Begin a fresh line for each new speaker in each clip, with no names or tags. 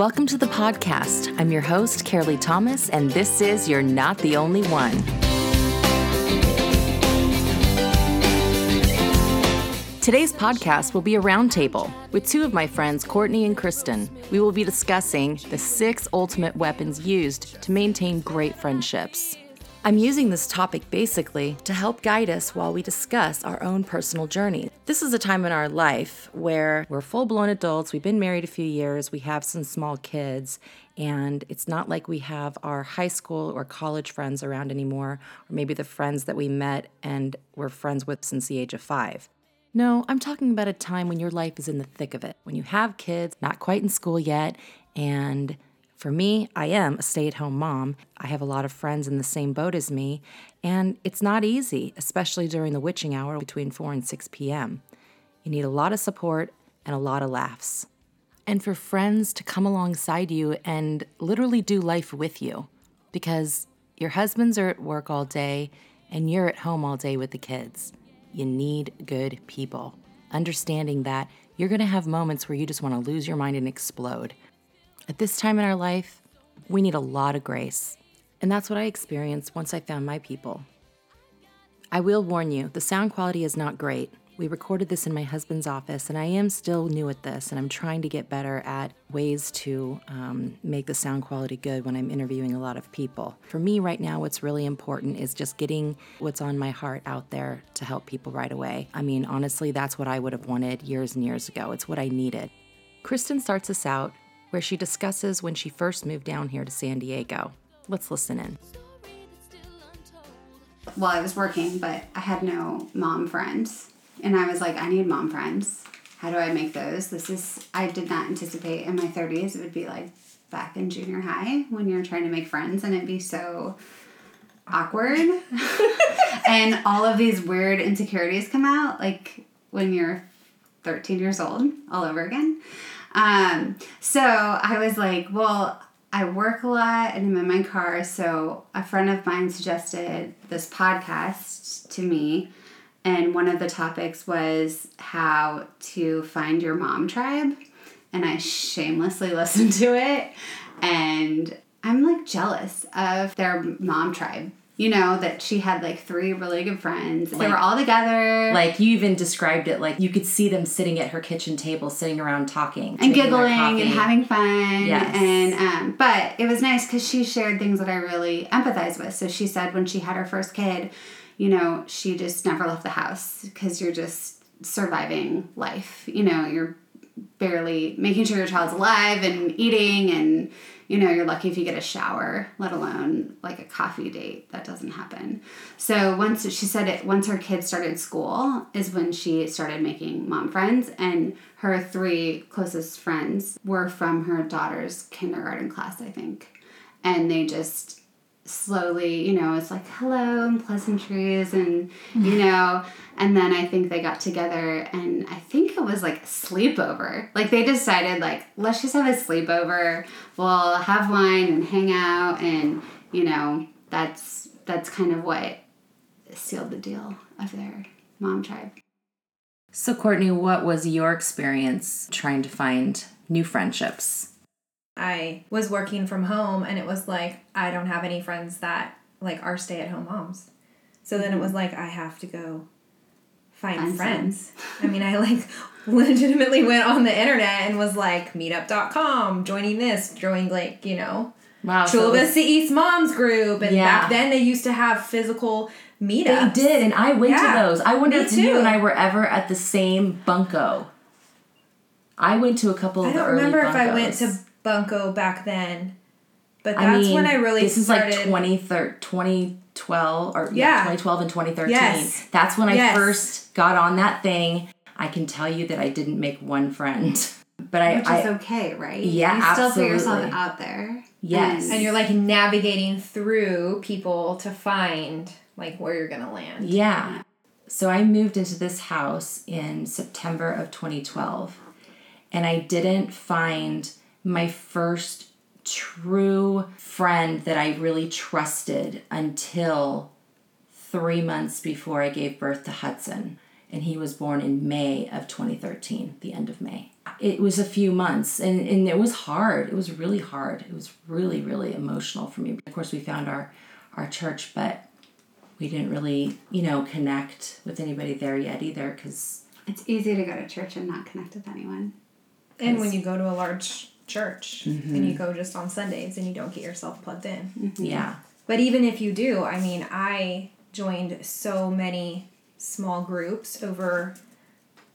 Welcome to the podcast. I'm your host, Carolee Thomas, and this is You're Not the Only One. Today's podcast will be a roundtable with two of my friends, Courtney and Kristen. We will be discussing the six ultimate weapons used to maintain great friendships. I'm using this topic basically to help guide us while we discuss our own personal journey. This is a time in our life where we're full blown adults, we've been married a few years, we have some small kids, and it's not like we have our high school or college friends around anymore, or maybe the friends that we met and were friends with since the age of five. No, I'm talking about a time when your life is in the thick of it, when you have kids, not quite in school yet, and for me, I am a stay at home mom. I have a lot of friends in the same boat as me, and it's not easy, especially during the witching hour between 4 and 6 p.m. You need a lot of support and a lot of laughs. And for friends to come alongside you and literally do life with you because your husbands are at work all day and you're at home all day with the kids. You need good people. Understanding that you're going to have moments where you just want to lose your mind and explode. At this time in our life, we need a lot of grace. And that's what I experienced once I found my people. I will warn you, the sound quality is not great. We recorded this in my husband's office, and I am still new at this, and I'm trying to get better at ways to um, make the sound quality good when I'm interviewing a lot of people. For me, right now, what's really important is just getting what's on my heart out there to help people right away. I mean, honestly, that's what I would have wanted years and years ago. It's what I needed. Kristen starts us out where she discusses when she first moved down here to San Diego. Let's listen in.
Well, I was working, but I had no mom friends. And I was like, I need mom friends. How do I make those? This is, I did not anticipate in my 30s it would be like back in junior high when you're trying to make friends and it'd be so awkward. and all of these weird insecurities come out, like when you're 13 years old, all over again. Um, so I was like, well, I work a lot and I'm in my car. So a friend of mine suggested this podcast to me. And one of the topics was how to find your mom tribe. And I shamelessly listened to it. And I'm like jealous of their mom tribe you know, that she had like three really good friends. Like, they were all together.
Like you even described it like you could see them sitting at her kitchen table, sitting around talking
and giggling and having fun. Yes. And um, but it was nice because she shared things that I really empathize with. So she said when she had her first kid, you know, she just never left the house because you're just surviving life. You know, you're barely making sure your child's alive and eating and you know, you're lucky if you get a shower, let alone like a coffee date. That doesn't happen. So once she said it, once her kids started school is when she started making mom friends, and her three closest friends were from her daughter's kindergarten class, I think, and they just slowly, you know, it's like hello and pleasantries and mm-hmm. you know, and then I think they got together and I think it was like a sleepover. Like they decided like let's just have a sleepover. We'll have wine and hang out and you know, that's that's kind of what sealed the deal of their mom tribe.
So Courtney, what was your experience trying to find new friendships?
I was working from home and it was like I don't have any friends that like are stay at home moms. So then it mm-hmm. was like I have to go find, find friends. I mean, I like legitimately went on the internet and was like meetup.com, joining this, joined like, you know, Wow. Chula so Vista East Moms group. And yeah. back then they used to have physical meetups.
They did, and I went yeah, to those. I wonder if you and I were ever at the same bunko. I went to a couple of I don't remember if I went
to Bunko back then. But that's I mean, when I really this started.
is like 2012 or yeah, 2012 and 2013. Yes. That's when I yes. first got on that thing. I can tell you that I didn't make one friend. But I
Which is I, okay, right? Yeah. You still absolutely. put yourself out there.
Yes. And, and you're like navigating through people to find like where you're gonna land.
Yeah. So I moved into this house in September of 2012 and I didn't find my first true friend that I really trusted until three months before I gave birth to Hudson. And he was born in May of 2013, the end of May. it was a few months and, and it was hard. It was really hard. It was really, really emotional for me. Of course, we found our, our church, but we didn't really, you know, connect with anybody there yet either because
it's easy to go to church and not connect with anyone.
And when you go to a large church mm-hmm. and you go just on Sundays and you don't get yourself plugged in.
Mm-hmm. Yeah.
But even if you do, I mean, I joined so many small groups over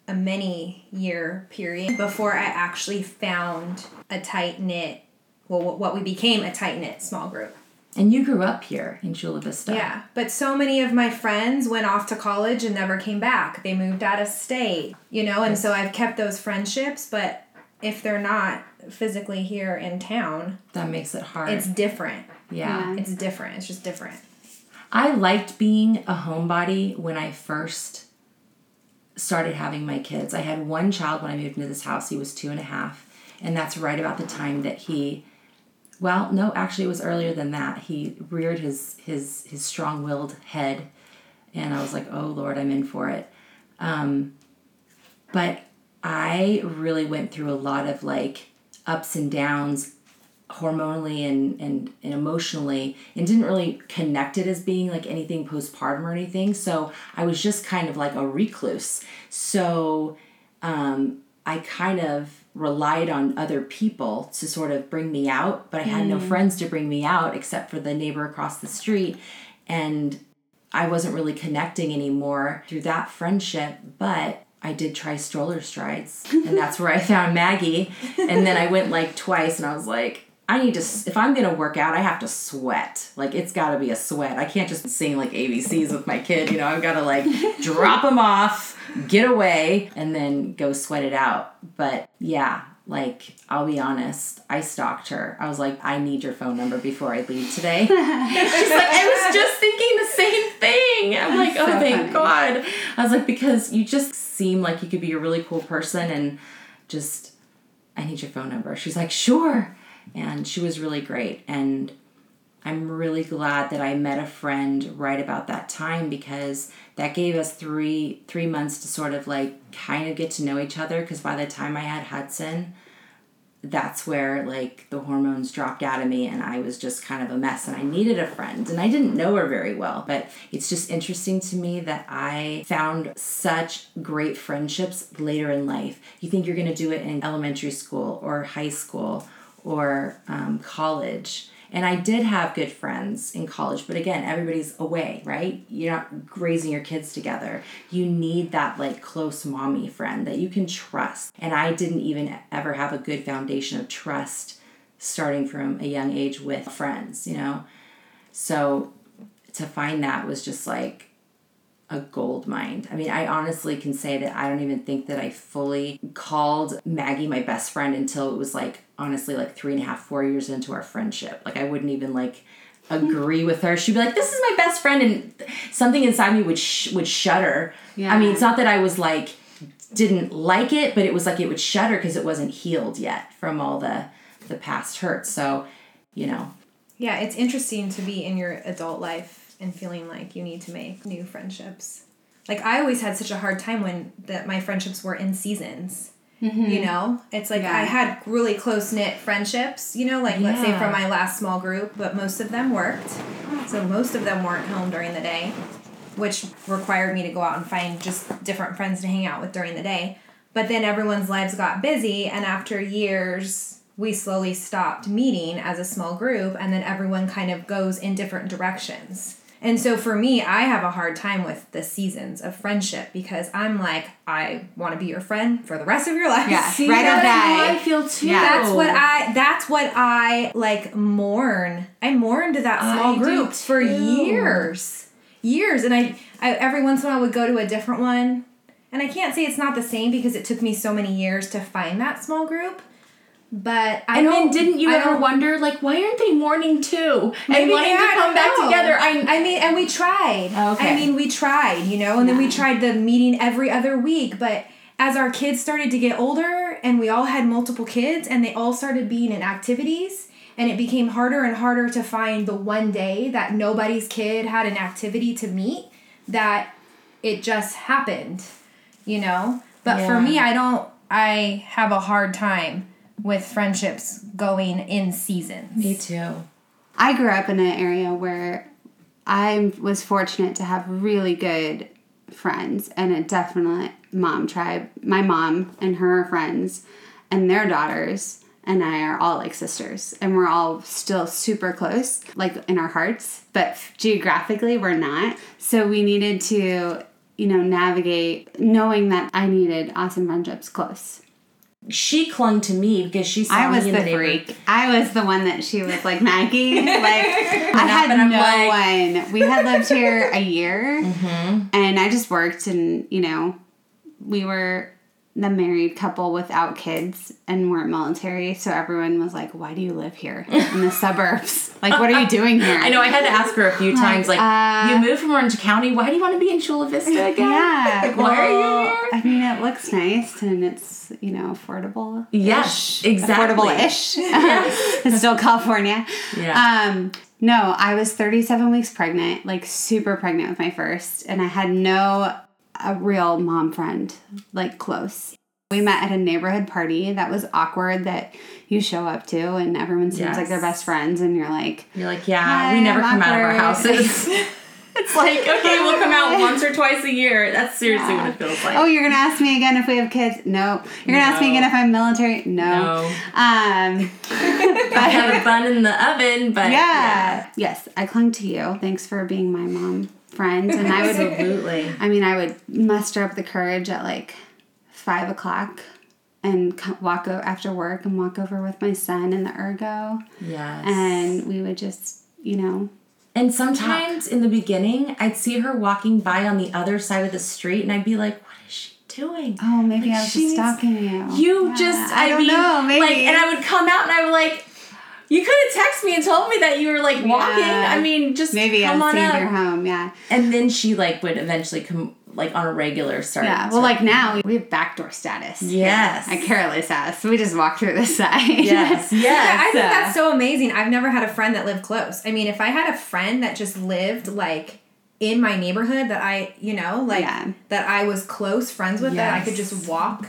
a many year period before I actually found a tight knit, well, what we became a tight knit small group.
And you grew up here in Chula Vista.
Yeah, but so many of my friends went off to college and never came back. They moved out of state, you know, and so I've kept those friendships, but if they're not physically here in town,
that makes it hard.
It's different.
Yeah.
yeah. It's different. It's just different.
I liked being a homebody when I first started having my kids. I had one child when I moved into this house. He was two and a half. And that's right about the time that he, well, no, actually, it was earlier than that. He reared his, his, his strong willed head. And I was like, oh, Lord, I'm in for it. Um, but I really went through a lot of like ups and downs hormonally and, and, and emotionally and didn't really connect it as being like anything postpartum or anything. So I was just kind of like a recluse. So um, I kind of relied on other people to sort of bring me out, but I had mm. no friends to bring me out except for the neighbor across the street. And I wasn't really connecting anymore through that friendship, but I did try stroller strides, and that's where I found Maggie. And then I went like twice, and I was like, I need to, if I'm gonna work out, I have to sweat. Like, it's gotta be a sweat. I can't just sing like ABCs with my kid, you know, I've gotta like drop them off, get away, and then go sweat it out. But yeah, like, I'll be honest, I stalked her. I was like, I need your phone number before I leave today. She's like, I was just thinking the same thing. I'm like, oh, so thank funny. God. I was like, because you just seem like you could be a really cool person and just, I need your phone number. She's like, sure and she was really great and I'm really glad that I met a friend right about that time because that gave us three three months to sort of like kind of get to know each other because by the time I had Hudson that's where like the hormones dropped out of me and I was just kind of a mess and I needed a friend and I didn't know her very well but it's just interesting to me that I found such great friendships later in life. You think you're going to do it in elementary school or high school or um, college. And I did have good friends in college, but again, everybody's away, right? You're not raising your kids together. You need that like close mommy friend that you can trust. And I didn't even ever have a good foundation of trust starting from a young age with friends, you know? So to find that was just like a gold mine. I mean, I honestly can say that I don't even think that I fully called Maggie my best friend until it was like honestly like three and a half, four years into our friendship. Like I wouldn't even like agree with her. She'd be like, "This is my best friend," and something inside me would sh- would shudder. Yeah. I mean, it's not that I was like didn't like it, but it was like it would shudder because it wasn't healed yet from all the the past hurts. So, you know.
Yeah, it's interesting to be in your adult life and feeling like you need to make new friendships. Like I always had such a hard time when that my friendships were in seasons. Mm-hmm. You know, it's like yeah. I had really close knit friendships. You know, like yeah. let's say from my last small group, but most of them worked. So most of them weren't home during the day, which required me to go out and find just different friends to hang out with during the day. But then everyone's lives got busy, and after years, we slowly stopped meeting as a small group, and then everyone kind of goes in different directions. And so for me, I have a hard time with the seasons of friendship because I'm like, I want to be your friend for the rest of your life.
Yeah, See, right on that.
I feel too.
Yeah. That's what I. That's what I like. Mourn. I mourned that small I group for years, years, and I, I every once in a while would go to a different one, and I can't say it's not the same because it took me so many years to find that small group. But I
and then didn't you I ever wonder like why aren't they mourning too and wanting to come back together?
I I mean, and we tried. Okay. I mean, we tried, you know, and yeah. then we tried the meeting every other week. But as our kids started to get older, and we all had multiple kids, and they all started being in activities, and it became harder and harder to find the one day that nobody's kid had an activity to meet. That it just happened, you know. But yeah. for me, I don't I have a hard time with friendships going in seasons.
Me too.
I grew up in an area where I was fortunate to have really good friends and a definite mom tribe. My mom and her friends and their daughters and I are all like sisters and we're all still super close like in our hearts, but geographically we're not. So we needed to, you know, navigate knowing that I needed awesome friendships close
she clung to me because she saw
I was
me
the,
in the
freak. I was the one that she was like Maggie. like I had no like... one. We had lived here a year, mm-hmm. and I just worked, and you know, we were the married couple without kids and weren't military. So everyone was like, "Why do you live here in the suburbs? Like, what are you doing here?"
I know. I had to ask her a few times. Like, uh, you moved from Orange County. Why do you want to be in Chula Vista again?
Yeah.
Like, well, why are you here?
I mean, it looks nice and it's you know affordable.
Yes, exactly.
Affordable-ish. yes. it's still California. Yeah. Um, no, I was 37 weeks pregnant, like super pregnant with my first, and I had no a real mom friend, like close. We met at a neighborhood party that was awkward that you show up to and everyone seems yes. like they're best friends and you're like
You're like, Yeah, we never I'm come awkward. out of our houses. it's like, okay, we'll come out once or twice a year. That's seriously yeah. what it feels like.
Oh, you're gonna ask me again if we have kids? No. You're gonna no. ask me again if I'm military? No. no. Um
I have a bun in the oven, but
yeah. yeah. Yes, I clung to you. Thanks for being my mom friend, and I would
absolutely.
I mean, I would muster up the courage at like five o'clock and walk over after work and walk over with my son in the ergo.
Yes.
And we would just, you know.
And sometimes talk. in the beginning, I'd see her walking by on the other side of the street, and I'd be like, "What is she doing?"
Oh, maybe like, I was just stalking you.
You yeah. just, I, I don't mean, know, maybe. Like, and I would come out, and I would like you could have texted me and told me that you were like walking. Yeah. I mean, just maybe come I've on seen up.
your home, yeah.
And then she like would eventually come like on a regular start.
Yeah. Well, like now we have backdoor status.
Yes.
At Carol's house, we just walk through the side.
Yes. Yes.
Yeah, I think that's so amazing. I've never had a friend that lived close. I mean, if I had a friend that just lived like in my neighborhood that I, you know, like yeah. that I was close friends with yes. that I could just walk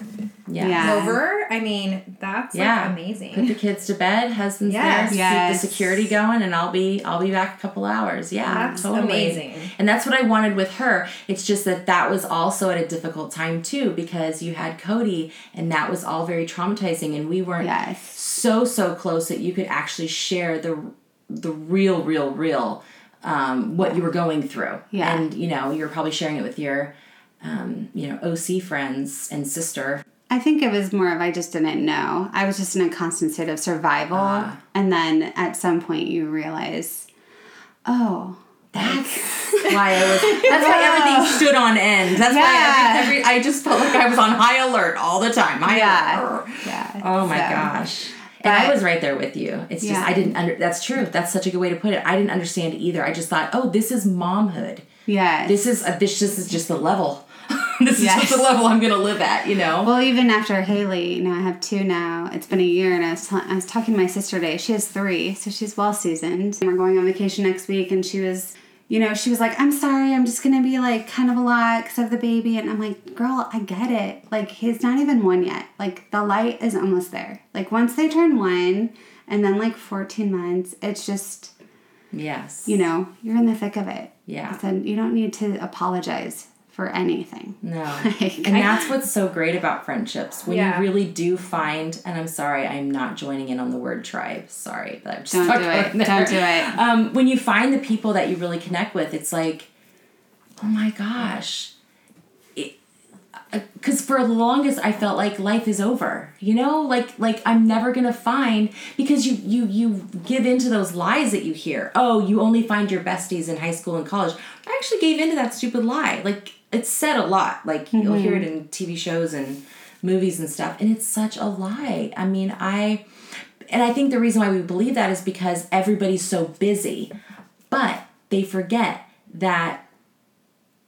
yeah. over. I mean, that's yeah. like amazing.
Put the kids to bed, husband's yes. there, yes. keep the security going, and I'll be I'll be back a couple hours. Yeah,
that's totally. amazing.
And that's what I wanted with her. It's just that that was also at a difficult time too because you had Cody, and that was all very traumatizing, and we weren't
yes.
so so close that you could actually share the the real real real um, what you were going through.
Yeah.
And, you know, you're probably sharing it with your, um, you know, OC friends and sister.
I think it was more of I just didn't know. I was just in a constant state of survival. Uh, and then at some point you realize, oh,
that's why I was. That's why everything stood on end. That's yeah. why every, every, I just felt like I was on high alert all the time. High
yeah.
Alert.
Yeah.
Oh my so. gosh. And I was right there with you. It's yeah. just I didn't under. That's true. That's such a good way to put it. I didn't understand either. I just thought, oh, this is momhood.
Yeah.
This is a, this. This is just the level. this yes. is just the level I'm gonna live at. You know.
Well, even after Haley, you know, I have two now. It's been a year, and I was t- I was talking to my sister today. She has three, so she's well seasoned. We're going on vacation next week, and she was you know, she was like, I'm sorry, I'm just gonna be like kind of a lot because of the baby. And I'm like, girl, I get it. Like, he's not even one yet. Like, the light is almost there. Like, once they turn one and then like 14 months, it's just,
yes.
You know, you're in the thick of it.
Yeah.
I said, you don't need to apologize for anything.
No. like, and that's what's so great about friendships. When yeah. you really do find, and I'm sorry, I'm not joining in on the word tribe. Sorry, but I'm just
Don't do it. There. Don't do it.
Um, when you find the people that you really connect with, it's like, oh my gosh. Because uh, for the longest, I felt like life is over. You know, like like I'm never gonna find because you you you give into those lies that you hear. Oh, you only find your besties in high school and college. I actually gave into that stupid lie. Like it's said a lot. Like mm-hmm. you'll hear it in TV shows and movies and stuff, and it's such a lie. I mean, I and I think the reason why we believe that is because everybody's so busy, but they forget that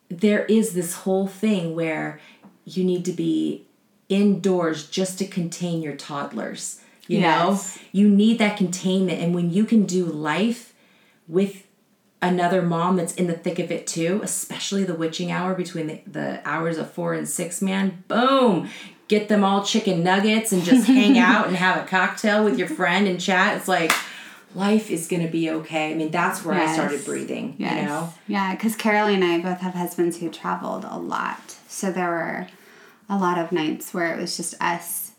there is this whole thing where you need to be indoors just to contain your toddlers. You yes. know, you need that containment, and when you can do life with another mom that's in the thick of it too, especially the witching hour between the, the hours of four and six, man, boom. get them all chicken nuggets and just hang out and have a cocktail with your friend and chat. It's like life is going to be okay. I mean, that's where yes. I started breathing, yes. you know?
Yeah, because Carolee and I both have husbands who traveled a lot. So there were a lot of nights where it was just us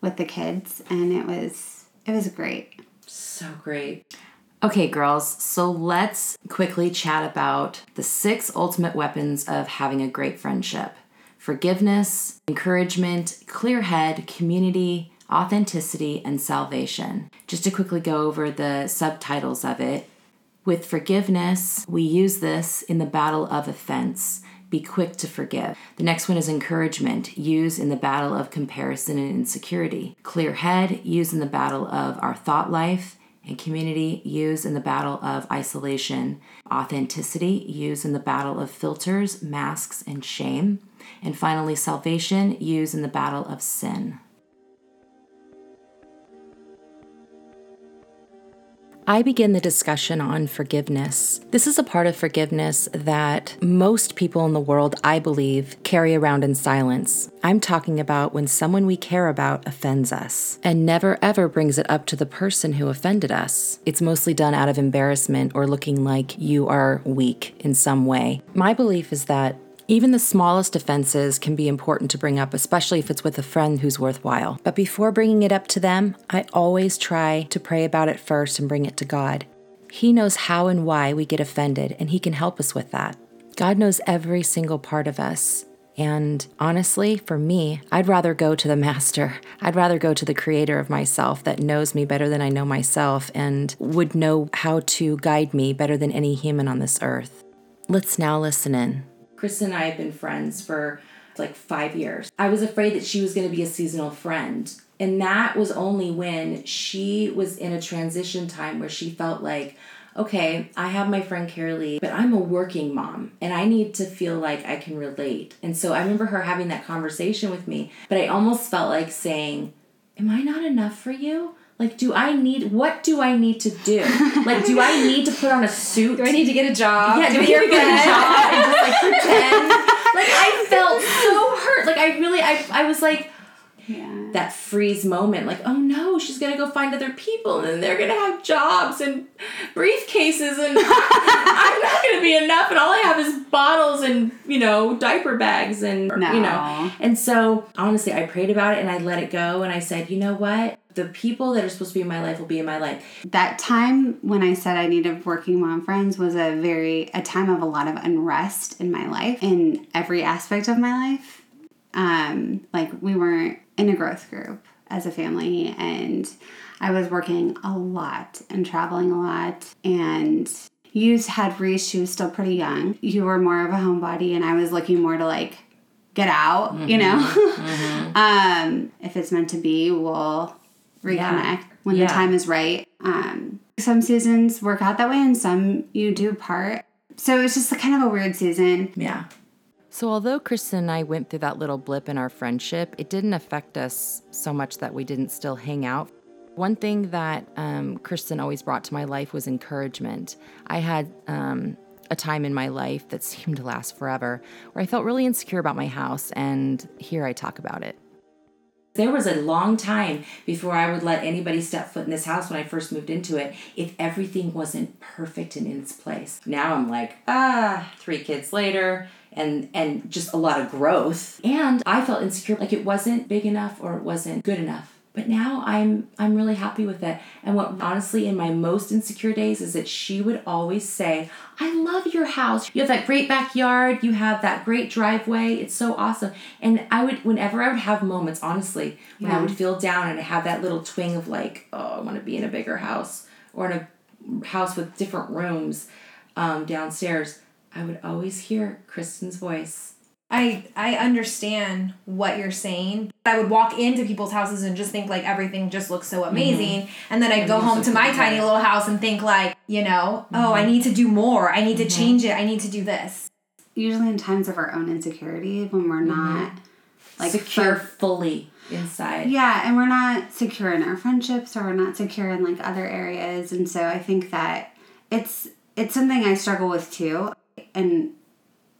with the kids and it was it was great.
So great. Okay, girls, so let's quickly chat about the six ultimate weapons of having a great friendship forgiveness, encouragement, clear head, community, authenticity, and salvation. Just to quickly go over the subtitles of it. With forgiveness, we use this in the battle of offense. Be quick to forgive. The next one is encouragement, use in the battle of comparison and insecurity. Clear head, use in the battle of our thought life and community use in the battle of isolation, authenticity use in the battle of filters, masks, and shame, and finally, salvation use in the battle of sin. I begin the discussion on forgiveness. This is a part of forgiveness that most people in the world, I believe, carry around in silence. I'm talking about when someone we care about offends us and never ever brings it up to the person who offended us. It's mostly done out of embarrassment or looking like you are weak in some way. My belief is that even the smallest offenses can be important to bring up, especially if it's with a friend who's worthwhile. But before bringing it up to them, I always try to pray about it first and bring it to God. He knows how and why we get offended, and He can help us with that. God knows every single part of us. And honestly, for me, I'd rather go to the master. I'd rather go to the creator of myself that knows me better than I know myself and would know how to guide me better than any human on this earth. Let's now listen in. Kristen and I have been friends for like five years. I was afraid that she was going to be a seasonal friend. And that was only when she was in a transition time where she felt like, okay, I have my friend Carolee, but I'm a working mom and I need to feel like I can relate. And so I remember her having that conversation with me, but I almost felt like saying, Am I not enough for you? Like, do I need what do I need to do? Like, do I need to put on a suit?
Do I need to get a job?
Yeah, do I need to get a job and just like pretend? like I felt so hurt. Like I really I I was like. That freeze moment like oh no she's gonna go find other people and they're gonna have jobs and briefcases and i'm not gonna be enough and all i have is bottles and you know diaper bags and no. you know and so honestly i prayed about it and i let it go and i said you know what the people that are supposed to be in my life will be in my life.
That time when I said I needed working mom friends was a very a time of a lot of unrest in my life in every aspect of my life. Um, like we weren't in a growth group as a family and I was working a lot and traveling a lot and you had Reese, she was still pretty young. You were more of a homebody and I was looking more to like get out, mm-hmm. you know? Mm-hmm. um, if it's meant to be, we'll reconnect yeah. when yeah. the time is right. Um, some seasons work out that way and some you do part. So it's just kind of a weird season.
Yeah. So, although Kristen and I went through that little blip in our friendship, it didn't affect us so much that we didn't still hang out. One thing that um, Kristen always brought to my life was encouragement. I had um, a time in my life that seemed to last forever where I felt really insecure about my house, and here I talk about it. There was a long time before I would let anybody step foot in this house when I first moved into it if everything wasn't perfect and in its place. Now I'm like, ah, three kids later, and and just a lot of growth. And I felt insecure like it wasn't big enough or it wasn't good enough. But now I'm I'm really happy with it. And what honestly in my most insecure days is that she would always say, "I love your house. You have that great backyard, you have that great driveway. It's so awesome." And I would whenever I would have moments honestly when yeah. I would feel down and have that little twing of like, "Oh, I want to be in a bigger house or in a house with different rooms um, downstairs." I would always hear Kristen's voice.
I I understand what you're saying. I would walk into people's houses and just think like everything just looks so amazing, mm-hmm. and then I'd and go home to my tiny little house and think like, you know, mm-hmm. oh, I mm-hmm. need to do more. I need to mm-hmm. change it. I need to do this.
Usually in times of our own insecurity when we're mm-hmm. not
like secure fully inside.
Yeah, and we're not secure in our friendships or we're not secure in like other areas, and so I think that it's it's something I struggle with too and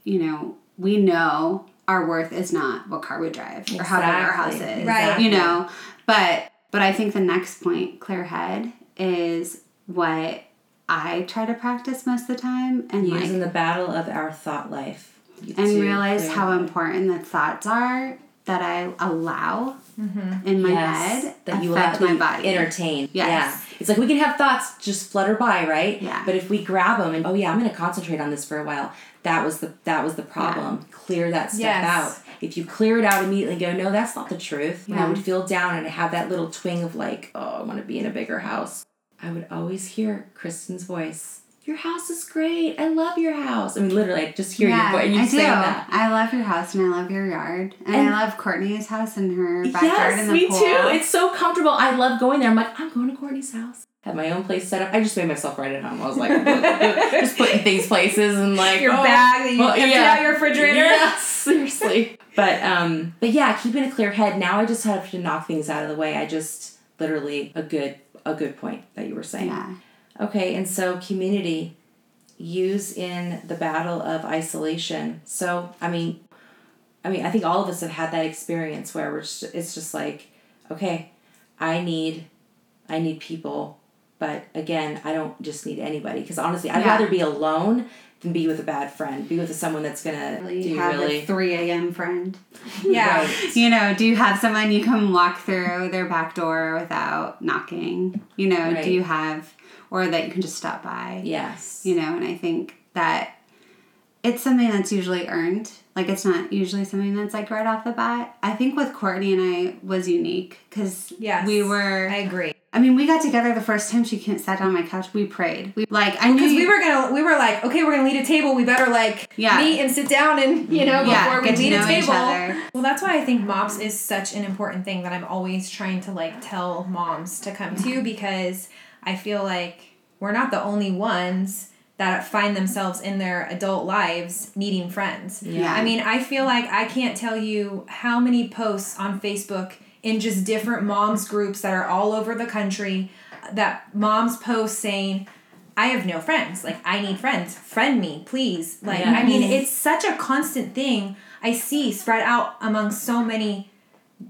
you know we know our worth is not what car we drive or how big our house is.
Right.
You know, but but I think the next point, clear head, is what I try to practice most of the time and
Using
like
the battle of our thought life.
and realize
clear
how important the thoughts are that I allow Mm-hmm. in my
Yes,
head
that you
affect my body.
entertain.
Yes.
Yeah. It's like we can have thoughts just flutter by, right?
Yeah.
But if we grab them and oh yeah, I'm going to concentrate on this for a while. That was the that was the problem. Clear that stuff
Yes.
out. If you clear it out immediately, go no, that's not the truth. And I would feel down and have that little twinge of like, oh, I want to be in a bigger house. I would always hear Kristen's voice. Your house is great. I love your house. I mean, literally, I just hear
yeah,
your voice. And you
I do.
that.
I love your house and I love your yard. And,
And-
I love Courtney's house and her backyard
Yes,
and the
me
pool.
too. It's so comfortable. I love going there. I'm like, I'm going to Courtney's house. Have my own place set up. I just made myself right at home. I was like, just putting things places and like
Your
oh,
bag that you
well,
emptied
yeah.
out your refrigerator.
Yes, seriously. But um, but yeah, keeping a clear head. Now I just have to knock things out of the way. I just literally a good a good point that you were saying.
yeah.
Okay, and so community use in the battle of isolation. So, I mean, I mean, I think all of us have had that experience where we're just, it's just like, okay, I need I need people, but again, I don't just need anybody because honestly, I'd
Yeah.
rather be alone than be with a bad friend. Be with someone that's going to
Really
do
have
really
a 3 a.m. friend.
Yeah.
Right.
You know, do you have someone you can walk through their back door without knocking? You know,
Right.
do you have, or that you can just stop by?
Yes.
You know, and I think that it's something that's usually earned. Like it's not usually something that's like right off the bat. I think with Courtney and I was unique because
Yes.
we were.
I agree.
I mean, we got together the first time she came, sat down on my couch. We prayed. We like I knew
Because we were gonna, we were like, okay, we're gonna lead a table. We better like
Yeah.
meet and sit down and you know
Yeah,
before we
get to
lead a
know each
table.
other.
Well, that's why I think MOPS is such an important thing that I'm always trying to like tell moms to come to because I feel like we're not the only ones that find themselves in their adult lives needing friends.
Yeah.
I mean, I feel like I can't tell you how many posts on Facebook in just different moms groups that are all over the country that moms post saying, I have no friends. Like, I need friends. Friend me, please. Like, I mean, it's such a constant thing I see spread out among so many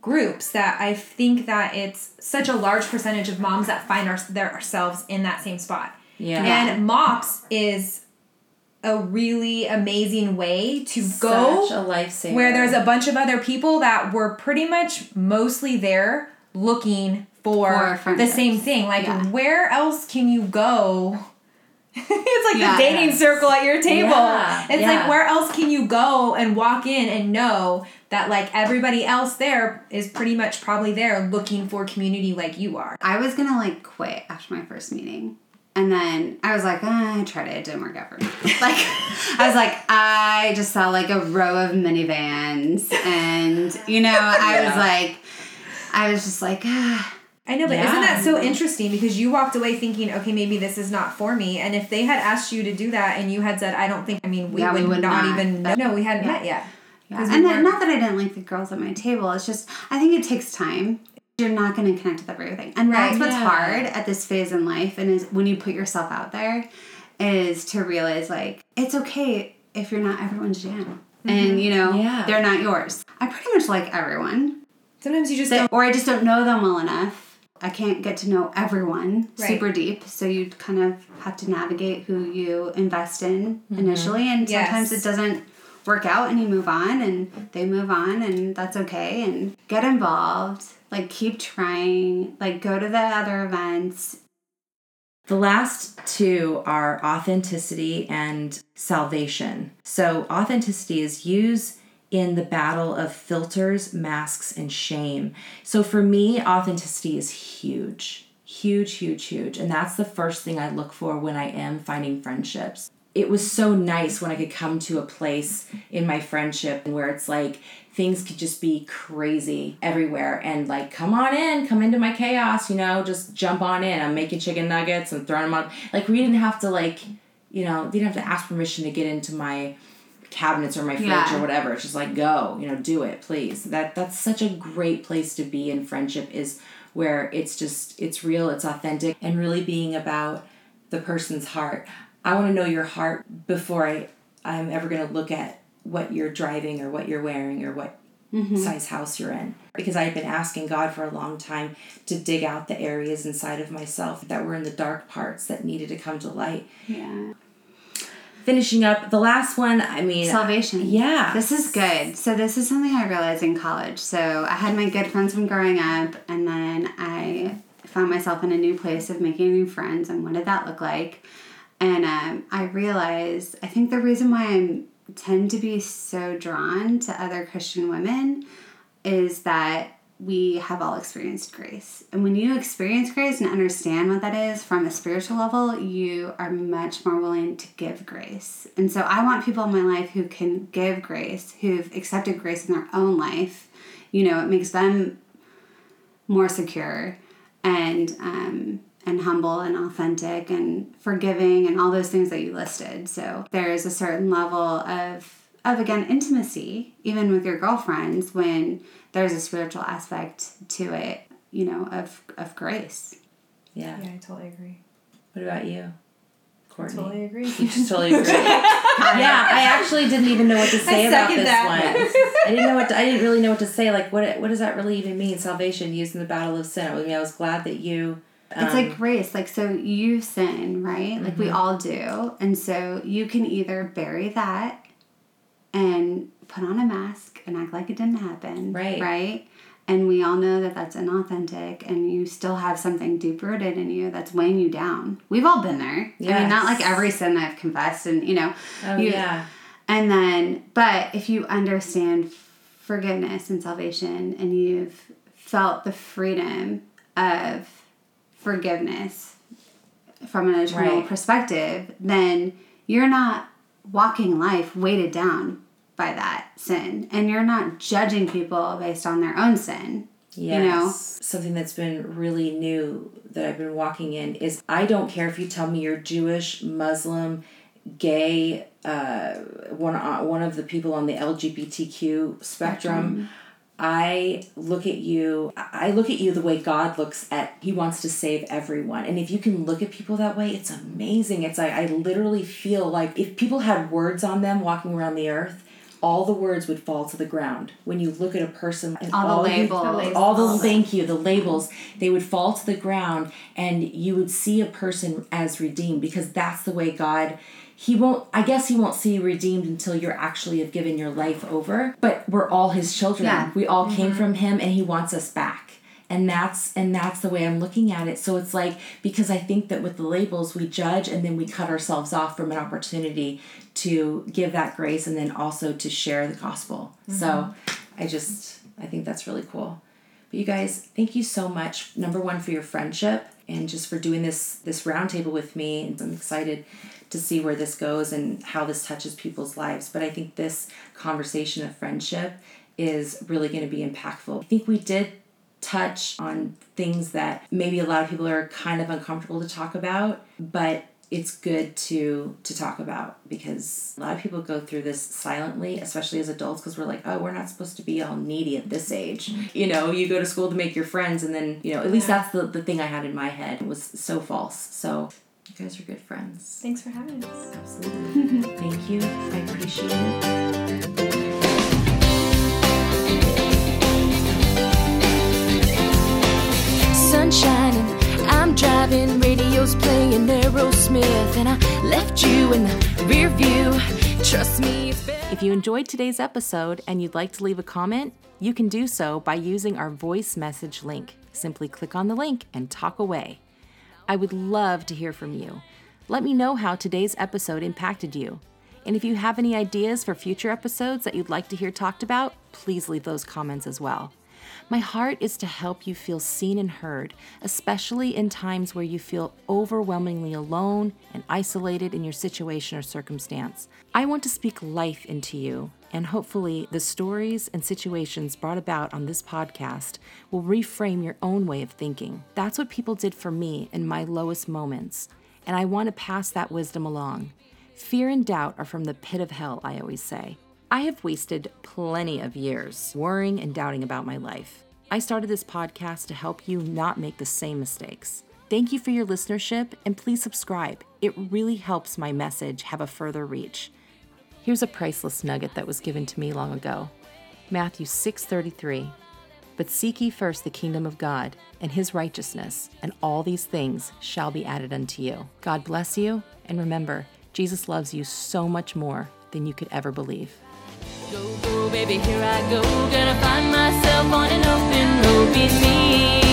groups that I think that it's such a large percentage of moms that find our, their, ourselves in that same spot.
Yeah.
And MOPS is a really amazing way to go
Such a lifesaver.
where there's a bunch of other people that were pretty much mostly there looking for,
For
the same thing. Like,
Yeah.
where else can you go? it's like
Yeah.
the dating circle at your table.
Yeah,
It's
yeah.
like, where else can you go and walk in and know that, like, everybody else there is pretty much probably there looking for community like you are?
I was gonna like quit after my first meeting. And then I was like, ah, I tried it, it didn't work out for me. like, I was like, I just saw like a row of minivans. And, you know, I was like, I was just like, ah.
I know, but
Yeah.
isn't that so interesting? Because you walked away thinking, okay, maybe this is not for me. And if they had asked you to do that and you had said, I don't think, I mean, we
Yeah, we
would,
would
not,
not.
even know. No, we hadn't
Yeah.
met yet.
Yeah. And
weren't-
that I didn't like the girls at my table. It's just, I think it takes time. You're not going to connect with everything. And that's what's
Yeah.
hard at this phase in life. And is when you put yourself out there, is to realize like, it's okay if you're not everyone's jam. Mm-hmm. And, you know,
Yeah.
they're not yours. I pretty much like everyone.
Sometimes you just
They- or I just don't know them well enough. I can't get to know everyone
Right.
super deep, so you kind of have to navigate who you invest in mm-hmm. initially, and sometimes
Yes.
it doesn't work out, and you move on, and they move on, and that's okay. And get involved, like keep trying, like go to the other events.
The last two are authenticity and salvation. So, authenticity is use in the battle of filters, masks, and shame. So, for me, authenticity is huge. Huge, huge, huge. And that's the first thing I look for when I am finding friendships. It was so nice when I could come to a place in my friendship where it's like things could just be crazy everywhere and like come on in come into my chaos you know just jump on in. I'm making chicken nuggets. And throwing them on like we didn't have to like you know they didn't have to ask permission to get into my cabinets or my fridge
Yeah.
or whatever. It's just like go you know do it please. That that's such a great place to be in friendship is where it's just it's real it's authentic and really being about the person's heart i want to know your heart before i i'm ever going to look at what you're driving or what you're wearing or what mm-hmm. size house you're in. Because I had been asking God for a long time to dig out the areas inside of myself that were in the dark parts that needed to come to light.
Yeah.
Finishing up the last one, I mean,
salvation.
Yeah.
This is good. So, this is something I realized in college. So, I had my good friends from growing up, and then I found myself in a new place of making new friends. And what did that look like? And um, I realized, I think the reason why I tend to be so drawn to other Christian women is that we have all experienced grace. And when you experience grace and understand what that is from a spiritual level, you are much more willing to give grace. And so I want people in my life who can give grace, who've accepted grace in their own life. You know, it makes them more secure and um, and humble and authentic and forgiving and all those things that you listed. So there is a certain level of of again intimacy even with your girlfriends when there's a spiritual aspect to it, you know, of of grace.
Yeah.
Yeah, I totally agree.
What about you?
Courtney? I totally agree.
You just totally agree. yeah, I actually didn't even know what to say about this that. one. I didn't know what to, I didn't really know what to say. Like, what what does that really even mean? Salvation used in the battle of sin. I mean, I was glad that you
um, it's like um, grace. Like, so you sin, right? Like, mm-hmm. we all do. And so you can either bury that and put on a mask and act like it didn't happen.
Right.
Right. And we all know that that's inauthentic and you still have something deep rooted in you that's weighing you down. We've all been there. Yes. I mean, not like every sin I've confessed and, you know.
Oh, you, yeah.
And then, but if you understand forgiveness and salvation and you've felt the freedom of forgiveness from an eternal right. perspective, then you're not walking life weighted down by that sin. And you're not judging people based on their own sin. Yes. You know?
Something that's been really new that I've been walking in is I don't care if you tell me you're Jewish, Muslim, gay, uh, one, uh, one of the people on the LGBTQ spectrum. spectrum I look at you, I look at you the way God looks at, He wants to save everyone. And if you can look at people that way, it's amazing. It's like, I literally feel like if people had words on them walking around the earth, all the words would fall to the ground. When you look at a person,
all, all the labels,
the labels, all the thank you, the labels, they would fall to the ground, and you would see a person as redeemed because that's the way God he won't i guess he won't see you redeemed until you're actually have given your life over. But we're all his children. Yeah. we all mm-hmm. came from him and he wants us back. And that's and that's the way i'm looking at it. So it's like because i think that with the labels we judge and then we cut ourselves off from an opportunity to give that grace and then also to share the gospel. Mm-hmm. so i just i think that's really cool. But you guys thank you so much number one for your friendship and just for doing this this roundtable with me. And i'm excited to see where this goes and how this touches people's lives. But I think this conversation of friendship is really going to be impactful. I think we did touch on things that maybe a lot of people are kind of uncomfortable to talk about, but it's good to to talk about because a lot of people go through this silently especially as adults because we're like oh we're not supposed to be all needy at this age mm-hmm. you know you go to school to make your friends and then you know at least that's the, the thing i had in my head it was so false so you guys are good friends.
Thanks for having us.
Absolutely. Thank you. I appreciate it. Sun shining, I'm driving, radio's playing Aerosmith, and I left you in the rear view. Trust me. If you enjoyed today's episode and you'd like to leave a comment, you can do so by using our voice message link. Simply click on the link and talk away. I would love to hear from you. Let me know how today's episode impacted you. And if you have any ideas for future episodes that you'd like to hear talked about, please leave those comments as well. My heart is to help you feel seen and heard, especially in times where you feel overwhelmingly alone and isolated in your situation or circumstance. I want to speak life into you and hopefully, the stories and situations brought about on this podcast will reframe your own way of thinking. That's what people did for me in my lowest moments, and I want to pass that wisdom along. Fear and doubt are from the pit of hell, I always say. I have wasted plenty of years worrying and doubting about my life. I started this podcast to help you not make the same mistakes. Thank you for your listenership and please subscribe. It really helps my message have a further reach. Here's a priceless nugget that was given to me long ago. Matthew 6:33. But seek ye first the kingdom of God and his righteousness, and all these things shall be added unto you. God bless you, and remember, Jesus loves you so much more than you could ever believe. Go, go, baby, here I go. Gonna find myself on an open road. Me.